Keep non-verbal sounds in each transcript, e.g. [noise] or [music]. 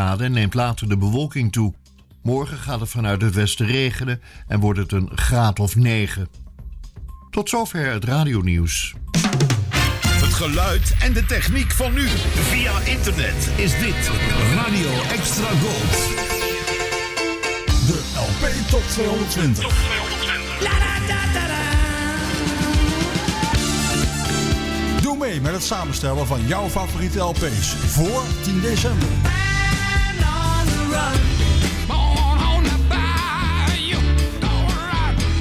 schade en neemt later de bewolking toe. Morgen gaat het vanuit het westen regenen en wordt het een graad of 9. Tot zover het radionieuws. Het geluid en de techniek van nu. Via internet is dit Radio Extra Gold. De LP Top 220. Doe mee met het samenstellen van jouw favoriete LP's voor 10 december.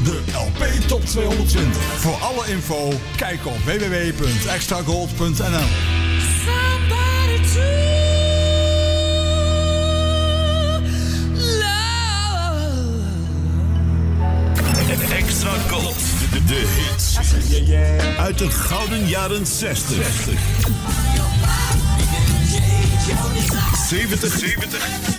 De LP Top 220. Voor alle info, kijk op www.extragold.nl. Extra Gold. De, de hits. Uit de gouden jaren 60. 70, 70.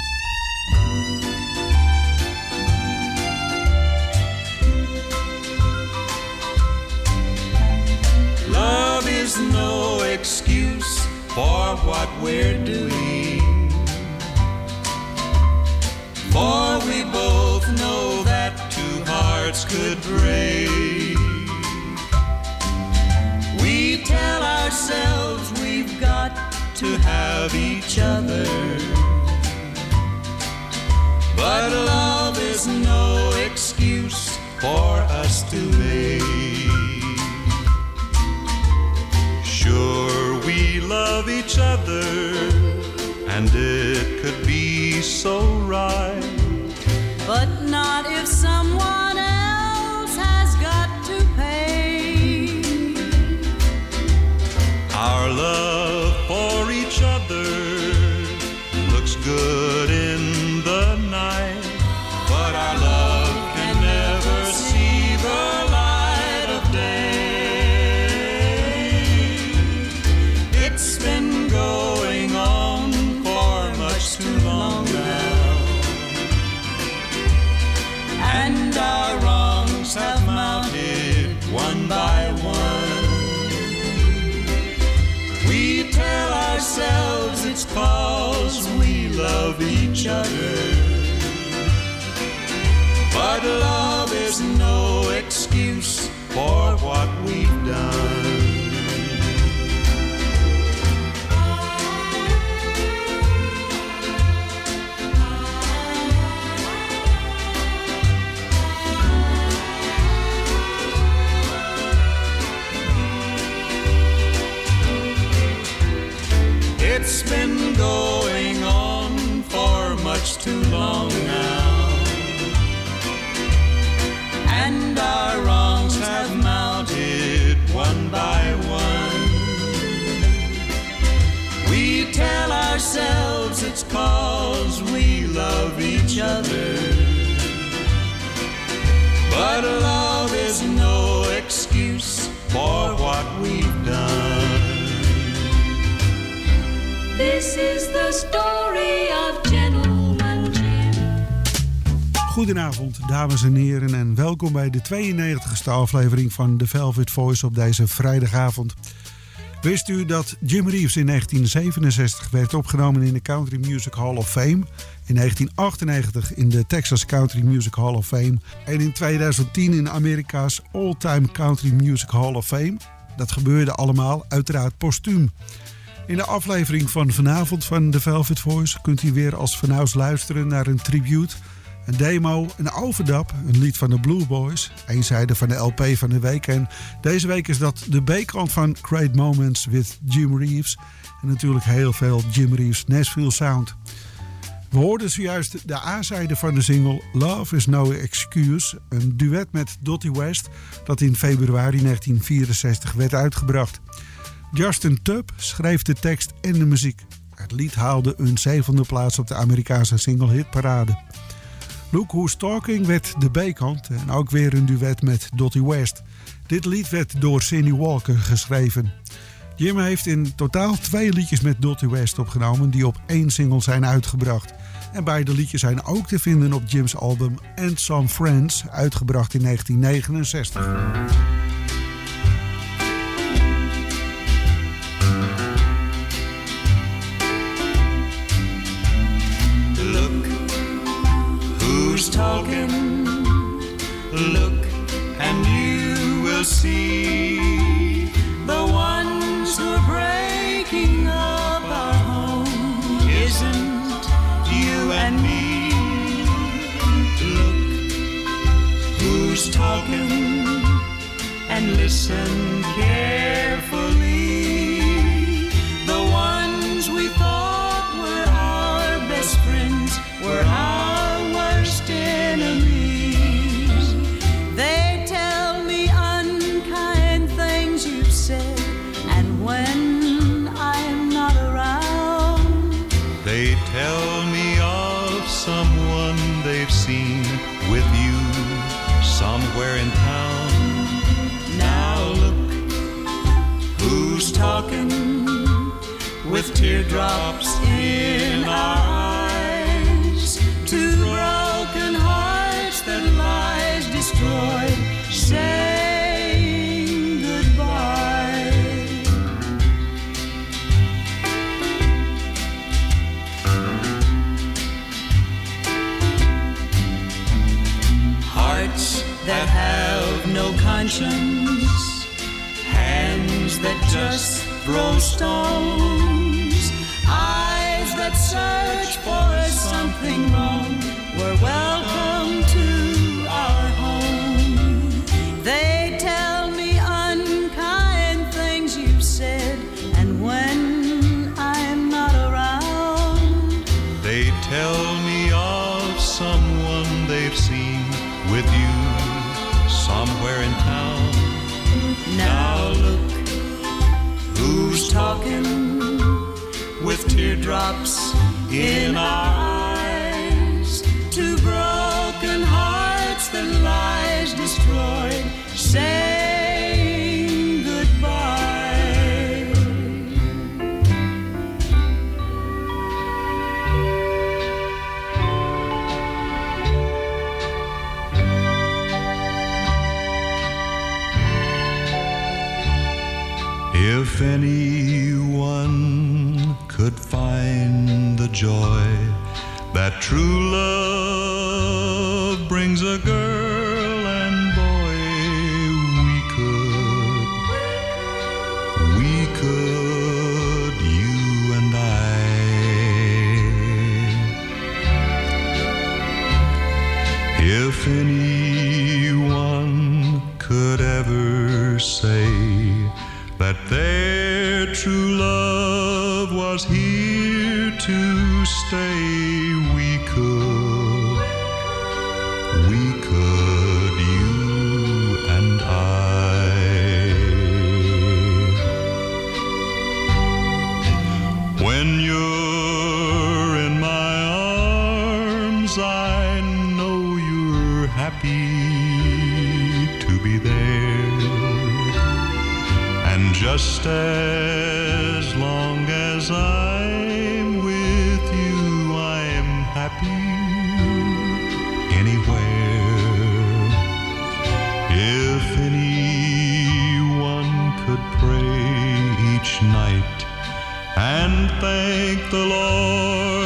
Love is no excuse for what we're doing. This is the story of. Goedenavond, dames en heren, en welkom bij de 92e aflevering van The Velvet Voice op deze vrijdagavond. Wist u dat Jim Reeves in 1967 werd opgenomen in de Country Music Hall of Fame, in 1998 in de Texas Country Music Hall of Fame en in 2010 in Amerika's All Time Country Music Hall of Fame? Dat gebeurde allemaal uiteraard postuum. In de aflevering van vanavond van The Velvet Voice kunt u weer als vanouds luisteren naar een tribute, een demo, een overdub, een lied van de Blue Boys, eenzijde van de LP van de week. En deze week is dat de B-kant van Great Moments with Jim Reeves. En natuurlijk heel veel Jim Reeves Nashville Sound. We hoorden zojuist de A-zijde van de single Love is No Excuse, een duet met Dottie West dat in februari 1964 werd uitgebracht. Justin Tubb schreef de tekst en de muziek. Het lied haalde een zevende plaats op de Amerikaanse single hitparade. Look Who's Talking werd de B-kant en ook weer een duet met Dottie West. Dit lied werd door Cindy Walker geschreven. Jim heeft in totaal twee liedjes met Dottie West opgenomen die op één single zijn uitgebracht. En beide liedjes zijn ook te vinden op Jim's album And Some Friends, uitgebracht in 1969. The ones who are breaking up our home. Isn't you and me? Look who's talking and listen carefully. Teardrops in our eyes. Two broken hearts that lies destroyed, saying goodbye. Hearts that have no conscience, hands that just throw stones, search for something wrong. We're welcome as I'm with you, I'm happy anywhere. If anyone could pray each night and thank the Lord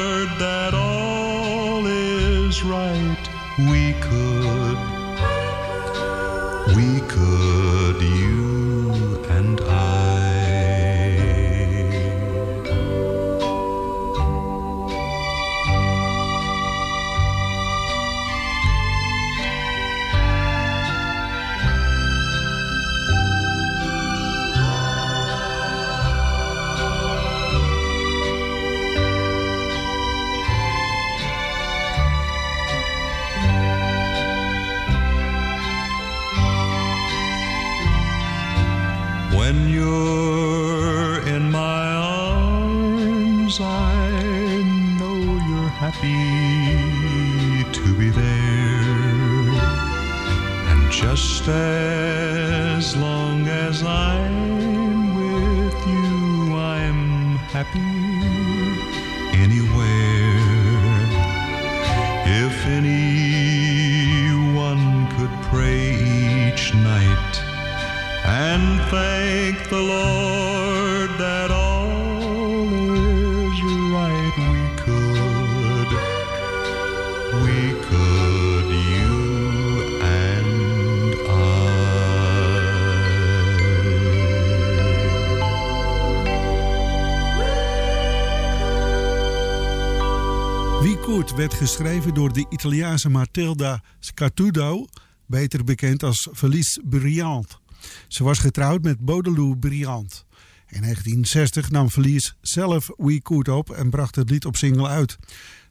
Could werd geschreven door de Italiaanse Matilda Scatudo, beter bekend als Felice Briand. Ze was getrouwd met Baudelaire Briand. In 1960 nam Felice zelf We Could op en bracht het lied op single uit.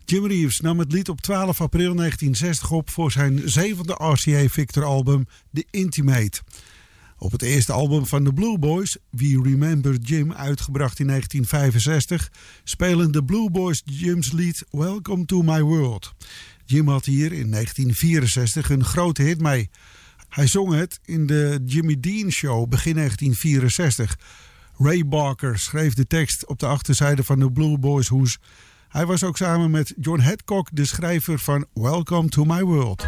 Jim Reeves nam het lied op 12 april 1960 op voor zijn zevende RCA Victor album The Intimate. Op het eerste album van de Blue Boys, We Remember Jim, uitgebracht in 1965, spelen de Blue Boys Jim's lied Welcome to My World. Jim had hier in 1964 een grote hit mee. Hij zong het in de Jimmy Dean Show begin 1964. Ray Barker schreef de tekst op de achterzijde van de Blue Boys hoes. Hij was ook samen met John Hadcock de schrijver van Welcome to My World.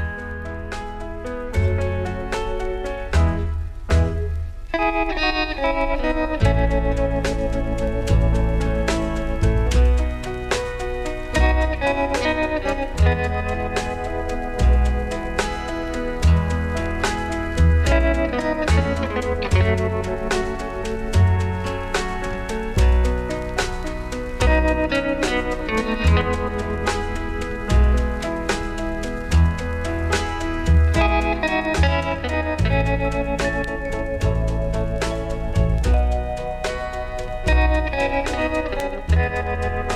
Voor Música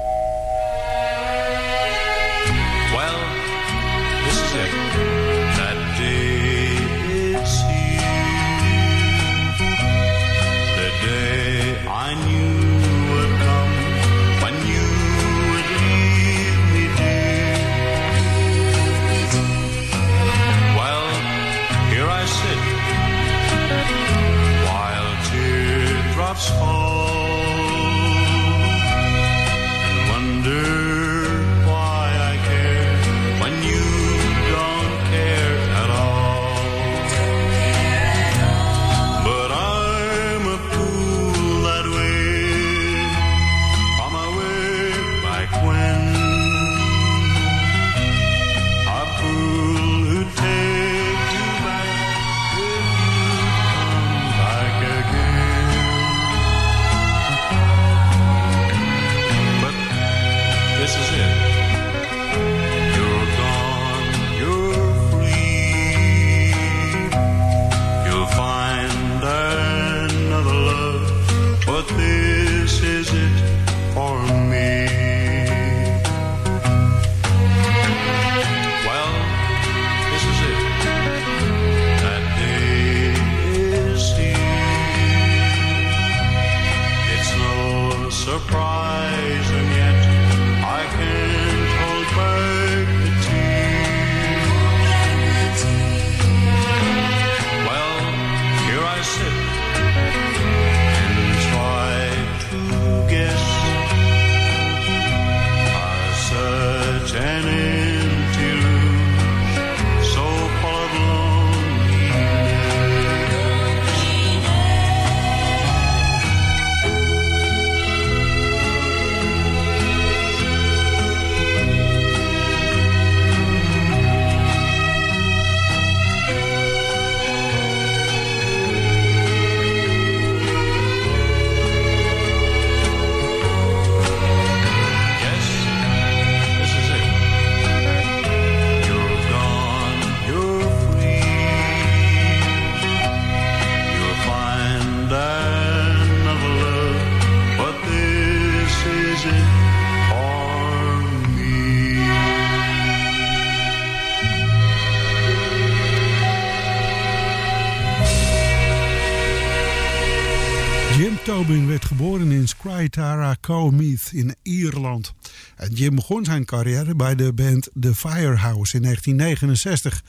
Jim begon zijn carrière bij de band The Firehouse in 1969.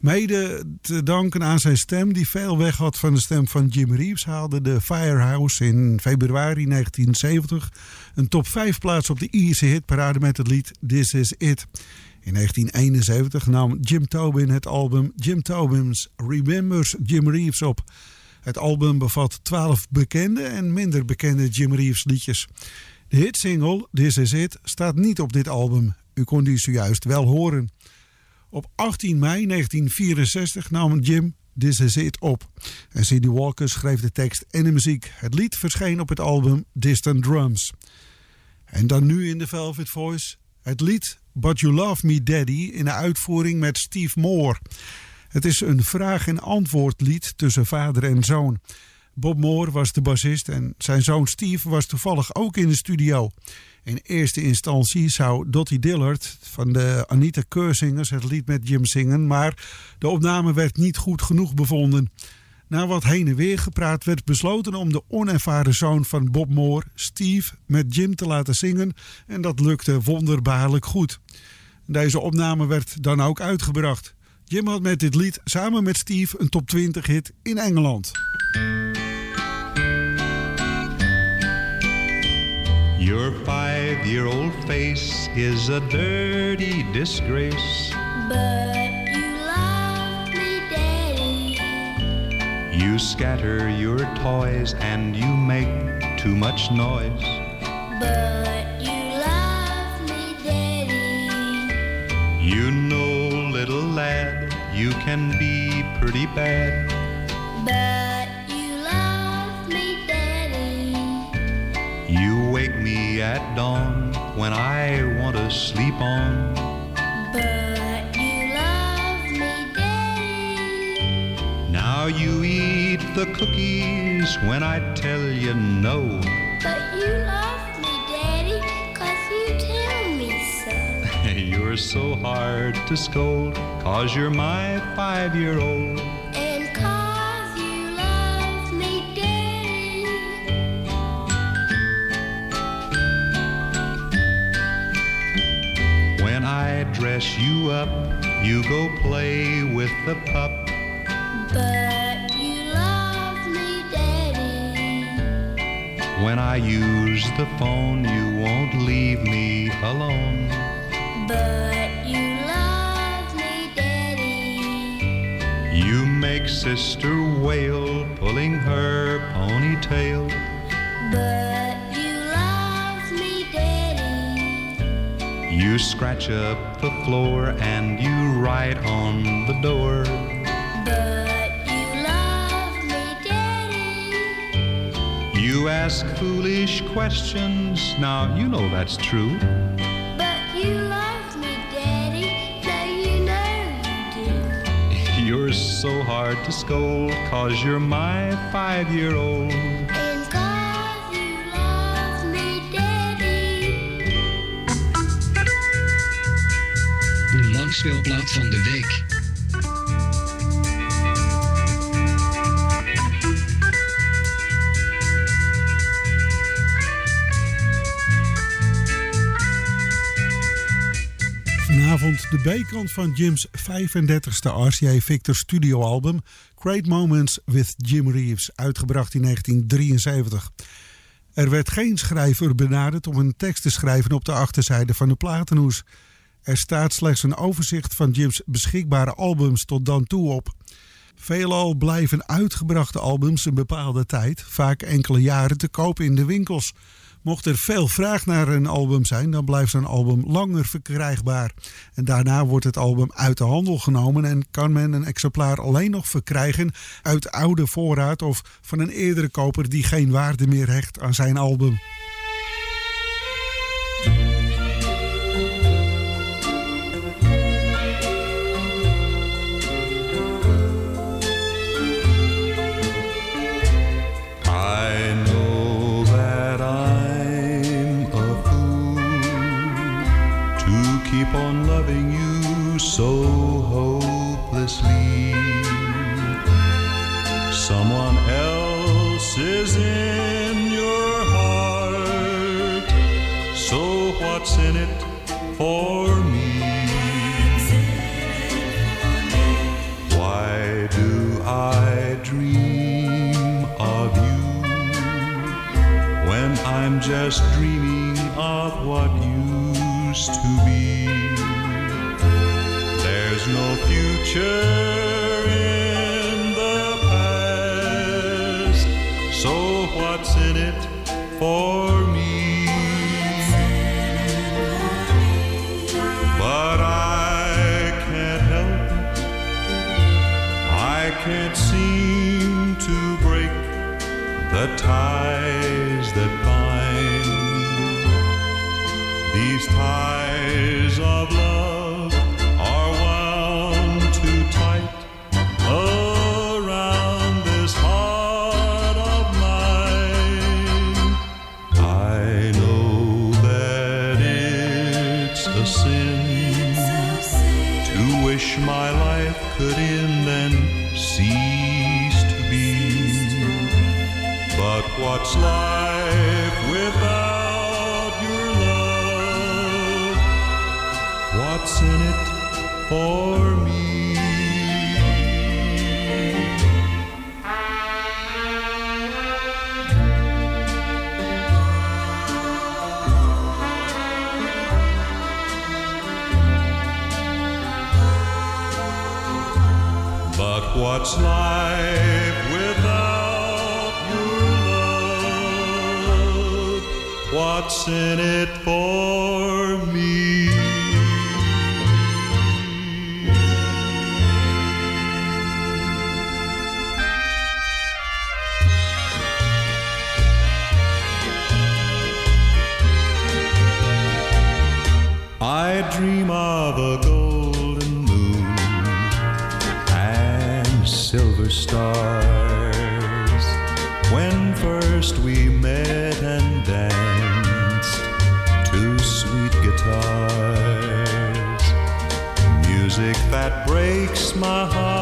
Mede te danken aan zijn stem, die veel weg had van de stem van Jim Reeves, haalde de Firehouse in februari 1970 een top 5 plaats op de Ierse hitparade met het lied This Is It. In 1971 nam Jim Tobin het album Jim Tobin's Remembers Jim Reeves op. Het album bevat 12 bekende en minder bekende Jim Reeves liedjes. De hitsingle This Is It staat niet op dit album. U kon die zojuist wel horen. Op 18 mei 1964 nam Jim This Is It op. En C.D. Walker schreef de tekst en de muziek. Het lied verscheen op het album Distant Drums. En dan nu in de Velvet Voice het lied But You Love Me Daddy in de uitvoering met Steve Moore. Het is een vraag- en antwoordlied tussen vader en zoon. Bob Moore was de bassist en zijn zoon Steve was toevallig ook in de studio. In eerste instantie zou Dottie Dillard van de Anita Keursingers het lied met Jim zingen, maar de opname werd niet goed genoeg bevonden. Na wat heen en weer gepraat werd besloten om de onervaren zoon van Bob Moore, Steve, met Jim te laten zingen en dat lukte wonderbaarlijk goed. Deze opname werd dan ook uitgebracht. Jim had met dit lied samen met Steve een top 20 hit in Engeland. Your five year old face is a dirty disgrace. But you love me, Daddy. You scatter your toys and you make too much noise. But you love me, Daddy. You know, little lad, you can be pretty bad. But me at dawn when I want to sleep on. But you love me, Daddy. Now you eat the cookies when I tell you no. But you love me, Daddy, 'cause you tell me so. [laughs] You're so hard to scold, cause you're my five year old. I dress you up, you go play with the pup. But you love me, Daddy. When I use the phone, you won't leave me alone. But you love me, Daddy. You make sister wail, pulling her ponytail. But You scratch up the floor and you write on the door. But you love me, Daddy. You ask foolish questions, now you know that's true. But you love me, Daddy. Now you know you do. [laughs] You're so hard to scold, cause you're my five year old. De langspeelplaat van de week. Vanavond de B-kant van Jim's 35ste RCA Victor studioalbum Great Moments with Jim Reeves, uitgebracht in 1973. Er werd geen schrijver benaderd om een tekst te schrijven op de achterzijde van de platenhoes. Er staat slechts een overzicht van Jim's beschikbare albums tot dan toe op. Veelal blijven uitgebrachte albums een bepaalde tijd, vaak enkele jaren, te koop in de winkels. Mocht er veel vraag naar een album zijn, dan blijft zo'n album langer verkrijgbaar. En daarna wordt het album uit de handel genomen en kan men een exemplaar alleen nog verkrijgen uit oude voorraad of van een eerdere koper die geen waarde meer hecht aan zijn album. For me? Why do I dream of you when I'm just dreaming of what used to be? There's no future in the past, so what's in it for the ties What's life without your love? What's in it for me? But what's life? what's in it for me. I dream of a golden moon and silver stars my heart.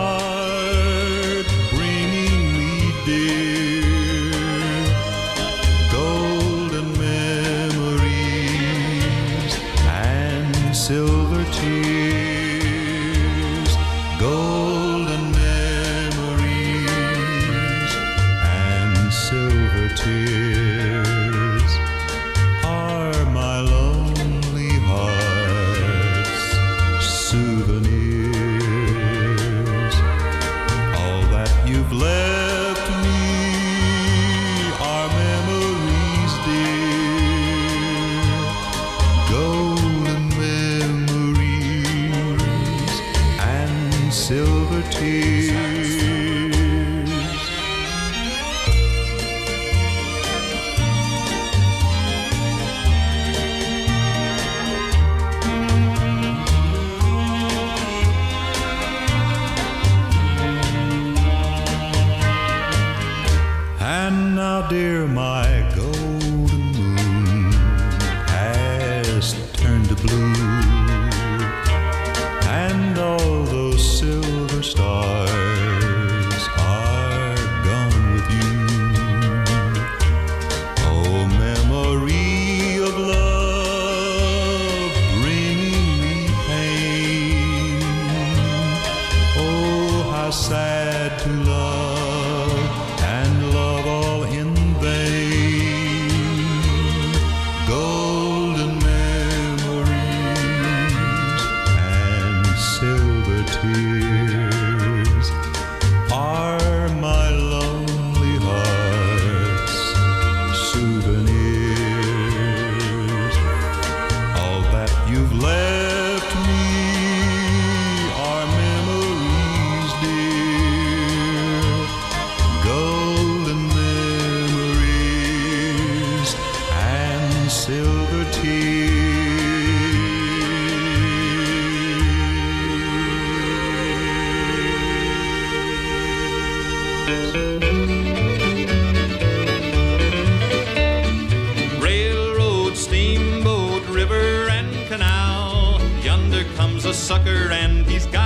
comes a sucker and he's got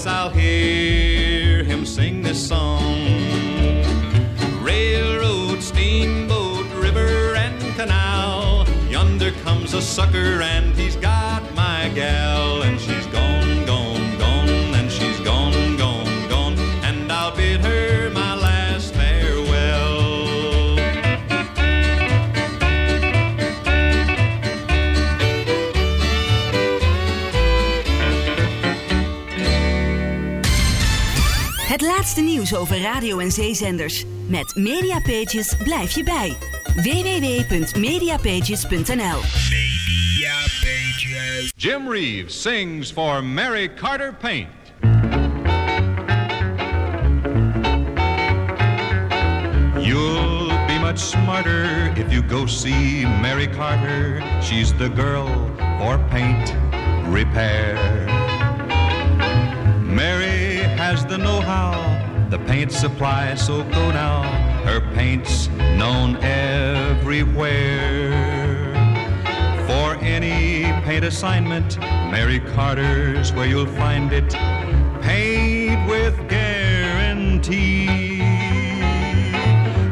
guess I'll hear him sing this song. Railroad, steamboat, river, and canal. Yonder comes a sucker, and he's got my gal. Laatste nieuws over radio- en zeezenders. Met Mediapages blijf je bij. www.mediapages.nl Jim Reeves sings for Mary Carter Paint. You'll be much smarter if you go see Mary Carter. She's the girl for paint repair. Mary has the know how, the paint supply, so go now. Her paint's known everywhere. For any paint assignment, Mary Carter's where you'll find it. Paint with guarantee.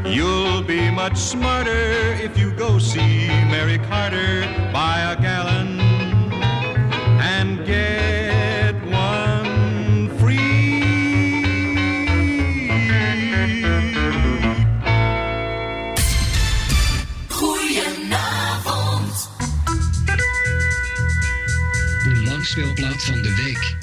You'll be much smarter if you go see Mary Carter. Buy a gallon and get van de week.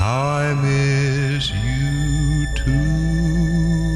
How I miss you Out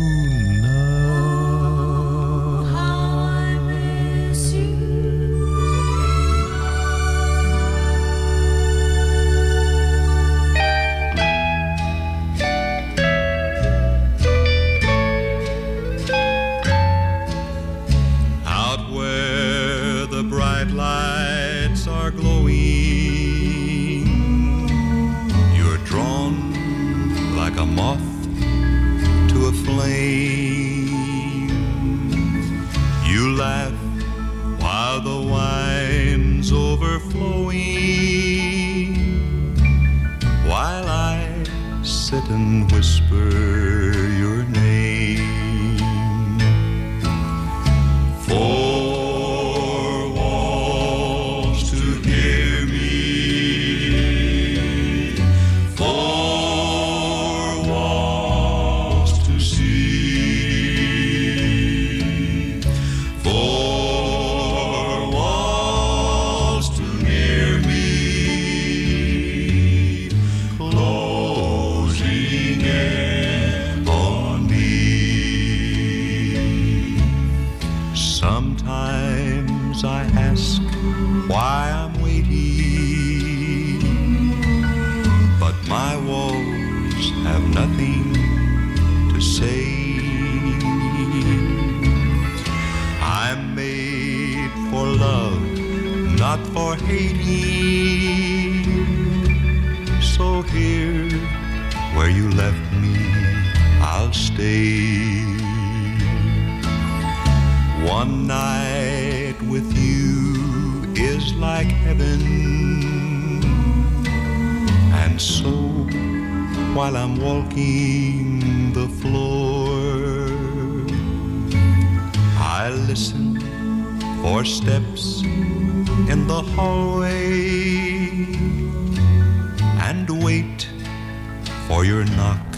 stay. One night with you is like heaven. And so, while I'm walking the floor, I listen for steps in the hallway and wait for your knock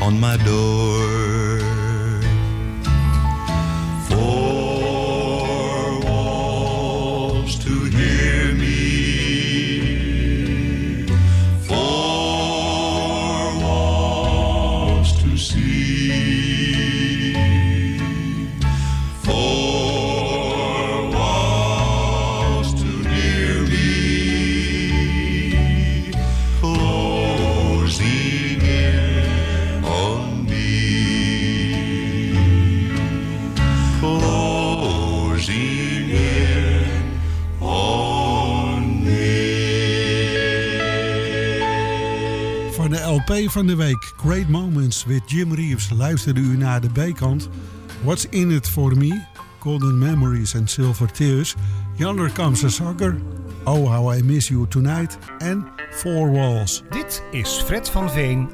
on my door. 2 van de week, Great Moments with Jim Reeves, luisterde u naar de bijkant. What's in it for me? Golden Memories and Silver Tears. Yonder comes a sucker. Oh, how I miss you tonight. En Four Walls. Dit is Fred van Veen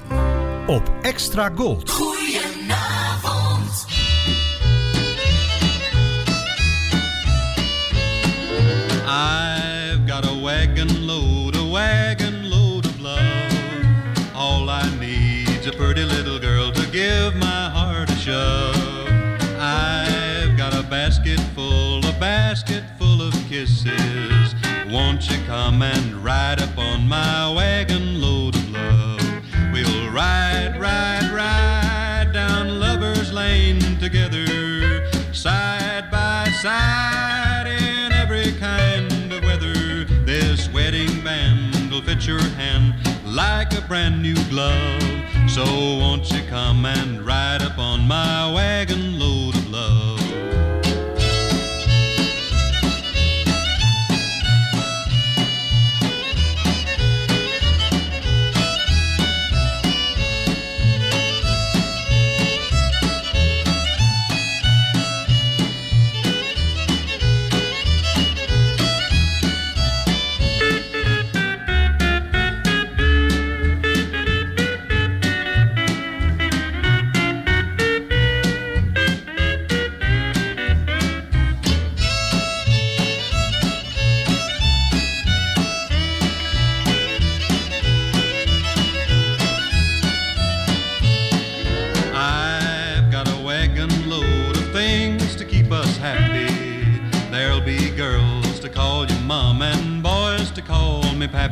op Extra Gold. Won't you come and ride up on my wagon load of love? We'll ride, ride, ride down Lover's Lane together, side by side in every kind of weather. This wedding band will fit your hand like a brand new glove. So won't you come and ride up on my wagon load of love?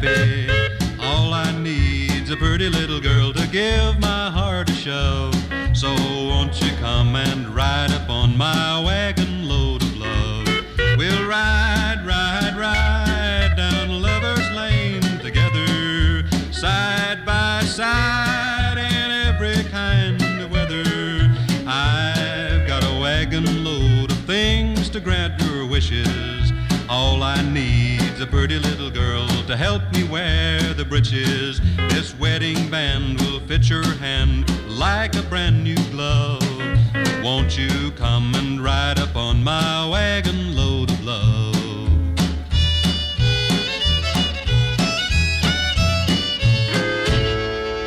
Pappy. All I need's a pretty little girl to give my heart a shove. So won't you come and ride up on my wagon load of love? We'll ride, ride, ride down Lover's Lane together, side by side in every kind of weather. I've got a wagon load of things to grant your wishes. All I need's a pretty little girl to help me wear the breeches. This wedding band will fit your hand like a brand new glove. Won't you come and ride up on my wagon load of love?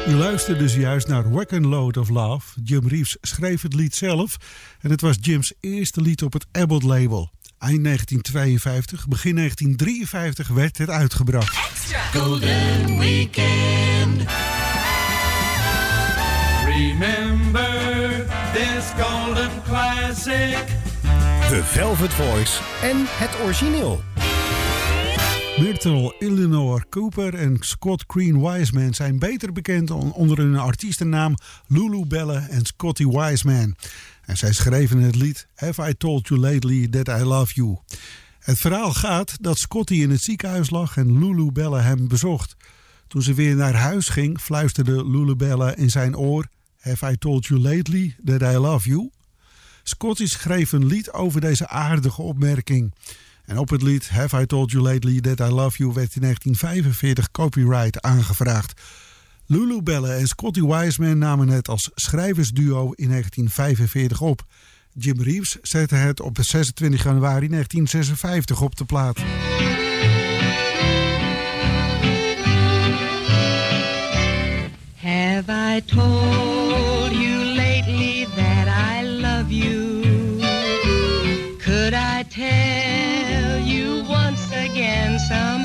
U luisterde dus juist naar Wagon Load of Love. Jim Reeves schreef het lied zelf. En het was Jim's eerste lied op het Abbott label. Eind 1952, begin 1953 werd het uitgebracht. Golden Weekend. Remember this golden classic. The Velvet Voice en het origineel. Myrtle Eleanor Cooper en Scott Green Wiseman zijn beter bekend on- onder hun artiestennaam Lulu Belle en Scotty Wiseman. En zij schreven het lied Have I Told You Lately That I Love You. Het verhaal gaat dat Scotty in het ziekenhuis lag en Lulu Belle hem bezocht. Toen ze weer naar huis ging, fluisterde Lulubella in zijn oor: Have I told you lately that I love you? Scotty schreef een lied over deze aardige opmerking. En op het lied Have I Told You Lately That I Love You werd in 1945 copyright aangevraagd. Lulu Belle en Scotty Wiseman namen het als schrijversduo in 1945 op. Jim Reeves zette het op 26 januari 1956 op de plaat. Have I told you lately that I love you? Could I tell you once again somehow?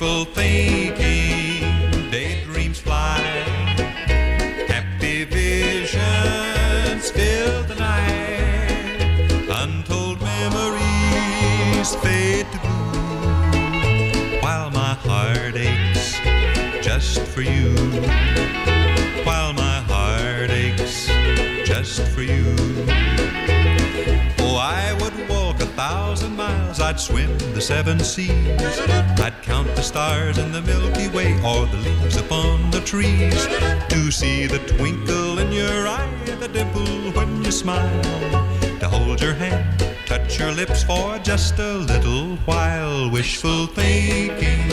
Wishful thinking, daydreams fly. Happy visions fill the night. Untold memories fade to blue. While my heart aches just for you. While my heart aches just for you. Oh, I would walk a thousand miles. I'd swim the seven seas. I'd count the stars in the Milky Way or the leaves upon the trees. To see the twinkle in your eye, the dimple when you smile, to hold your hand, touch your lips for just a little while. Wishful thinking,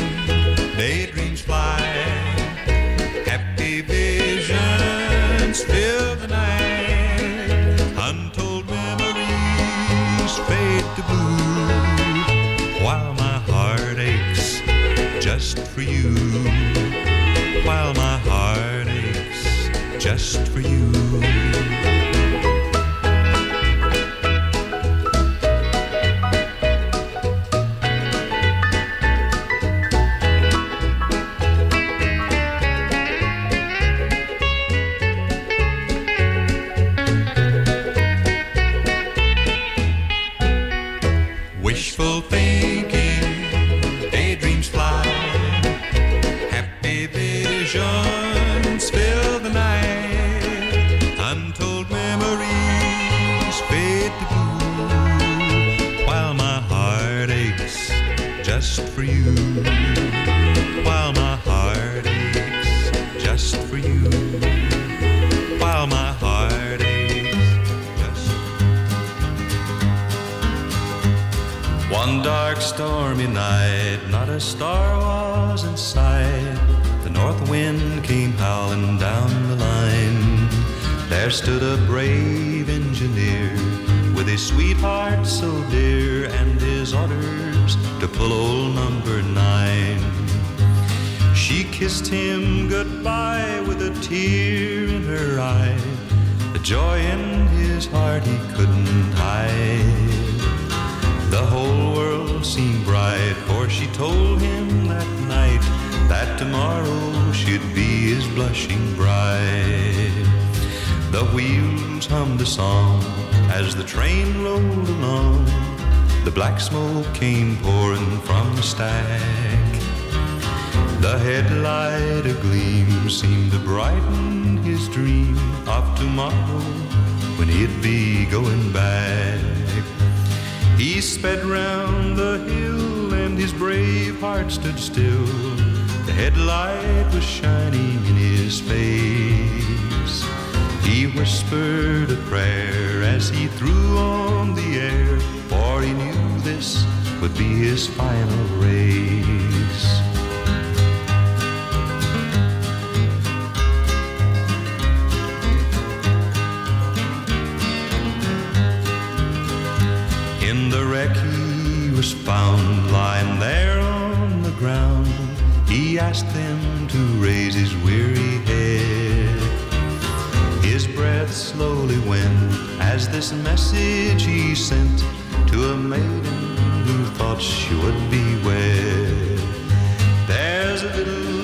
daydreams fly, happy visions fill the night, just for you. Just for you, while my heart aches just for you, while my heart aches just One dark stormy night, not a star was in sight. The north wind came howling down the line. There stood a brave sweetheart so dear and his orders to pull old number nine. She kissed him goodbye with a tear in her eye. The joy in his heart he couldn't hide. The whole world seemed bright, for she told him that night that tomorrow she'd be his blushing bride. The wheels hummed a song as the train rolled along. The black smoke came pouring from the stack. The headlight agleam seemed to brighten his dream of tomorrow when he'd be going back. He sped round the hill and his brave heart stood still. The headlight was shining in his face. He whispered a prayer as he threw on the air, for he knew this would be his final race. In the wreck he was found lying there on the ground. He asked them to raise his weary slowly went as this message he sent to a maiden who thought she would be wed. There's a little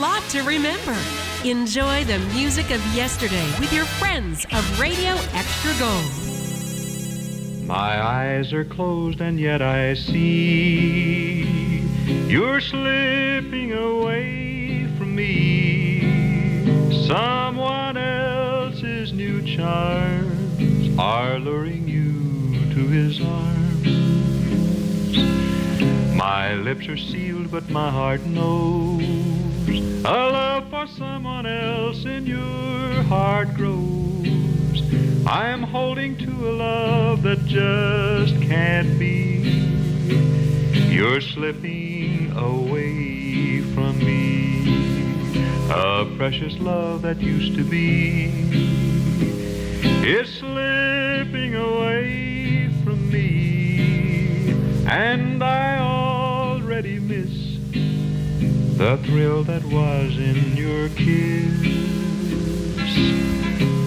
lot to remember. Enjoy the music of yesterday with your friends of Radio Extra Gold. My eyes are closed and yet I see you're slipping away from me. Someone else's new charms are luring you to his arms. My lips are sealed, but my heart knows a love for someone else in your heart grows. I am holding to a love that just can't be. You're slipping away from me. A precious love that used to be is slipping away from me. And I already miss the thrill that was in your kiss.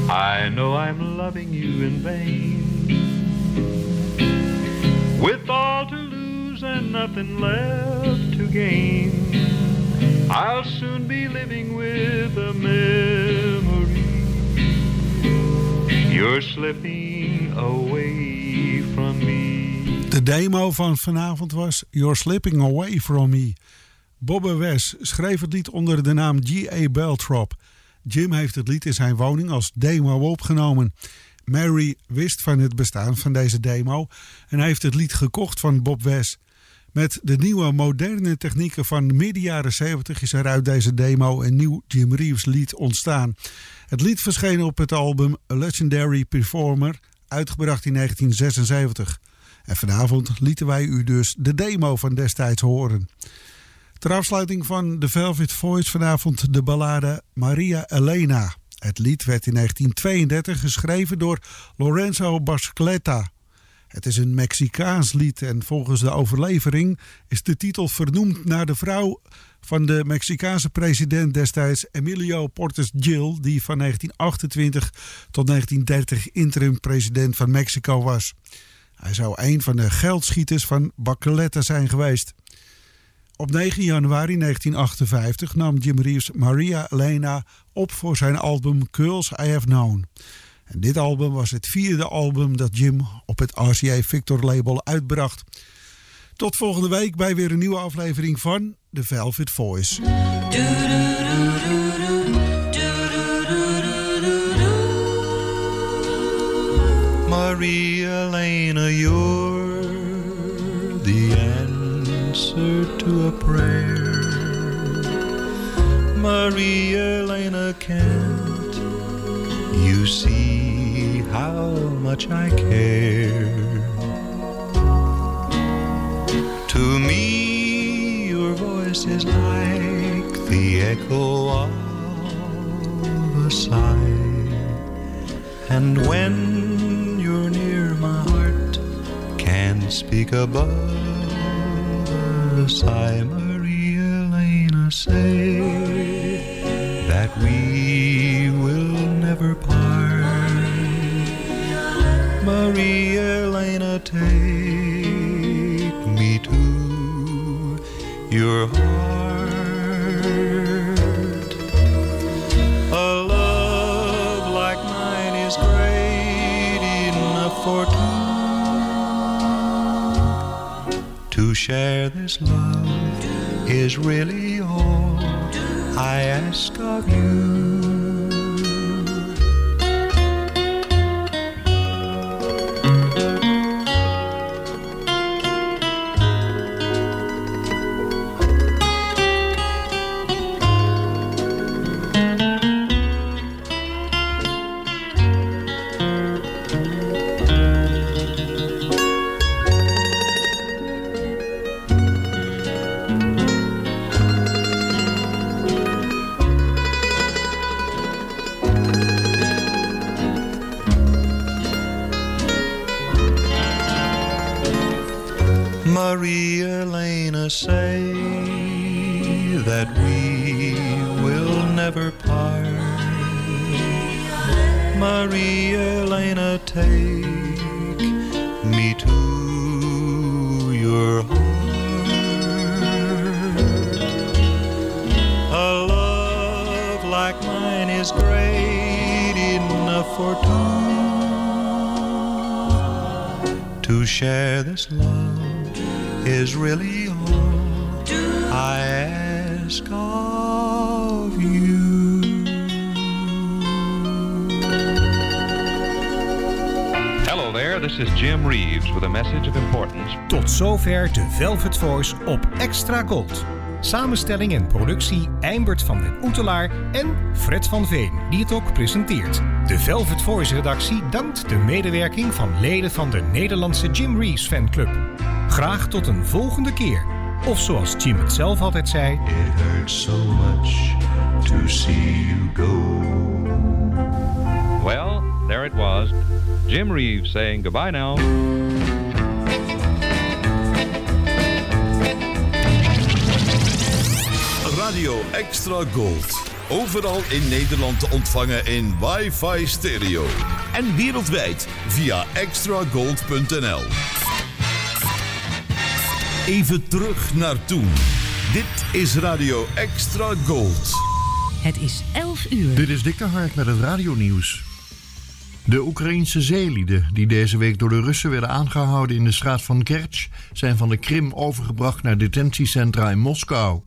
I know I'm loving you in vain. With all to lose and nothing left to gain, I'll soon be living with a memory. You're slipping away from me. De demo van vanavond was You're Slipping Away From Me. Bobbe Wes schreef het lied onder de naam G.A. Beltrop. Jim heeft het lied in zijn woning als demo opgenomen. Mary wist van het bestaan van deze demo en heeft het lied gekocht van Bob Wes. Met de nieuwe moderne technieken van midden jaren 70 is er uit deze demo een nieuw Jim Reeves lied ontstaan. Het lied verscheen op het album Legendary Performer, uitgebracht in 1976. En vanavond lieten wij u dus de demo van destijds horen. Ter afsluiting van The Velvet Voice vanavond de ballade Maria Elena. Het lied werd in 1932 geschreven door Lorenzo Bascleta. Het is een Mexicaans lied en volgens de overlevering is de titel vernoemd naar de vrouw van de Mexicaanse president destijds Emilio Portes Gil, die van 1928 tot 1930 interim president van Mexico was. Hij zou een van de geldschieters van Baccaletta zijn geweest. Op 9 januari 1958 nam Jim Reeves Maria Elena op voor zijn album Girls I Have Known. En dit album was het vierde album dat Jim op het RCA Victor label uitbracht. Tot volgende week bij weer een nieuwe aflevering van The Velvet Voice. Maria Elena, answer to a prayer. Maria Elena, can't you see how much I care? To me, your voice is like the echo of a sigh. And when you're near, my heart can speak above a sigh. Maria Elena, say that we will never part. Maria Elena, take me to your heart. A love like mine is great enough for two. Share this love is really all I ask of you. Maria Elena, say that we will never part. Maria Elena, take me to your heart. A love like mine is great enough for two. To share this love is really all I ask of you. Hello there, this is Jim Reeves with a message of importance. Tot zover de Velvet Voice op Extra Gold. Samenstelling en productie Eimbert van den Oetelaar en Fred van Veen, die het ook presenteert. De Velvet Voice redactie dankt de medewerking van leden van de Nederlandse Jim Reeves fanclub. Graag tot een volgende keer. Of zoals Jim het zelf altijd zei... It hurts so much to see you go. Well, there it was. Jim Reeves saying goodbye now. Radio Extra Gold. Overal in Nederland te ontvangen in wifi stereo. En wereldwijd via extragold.nl. Even terug naar toen. Dit is Radio Extra Gold. Het is 11 uur. Dit is Dikke Hart met het radionieuws. De Oekraïnse zeelieden die deze week door de Russen werden aangehouden in de straat van Kerch zijn van de Krim overgebracht naar detentiecentra in Moskou.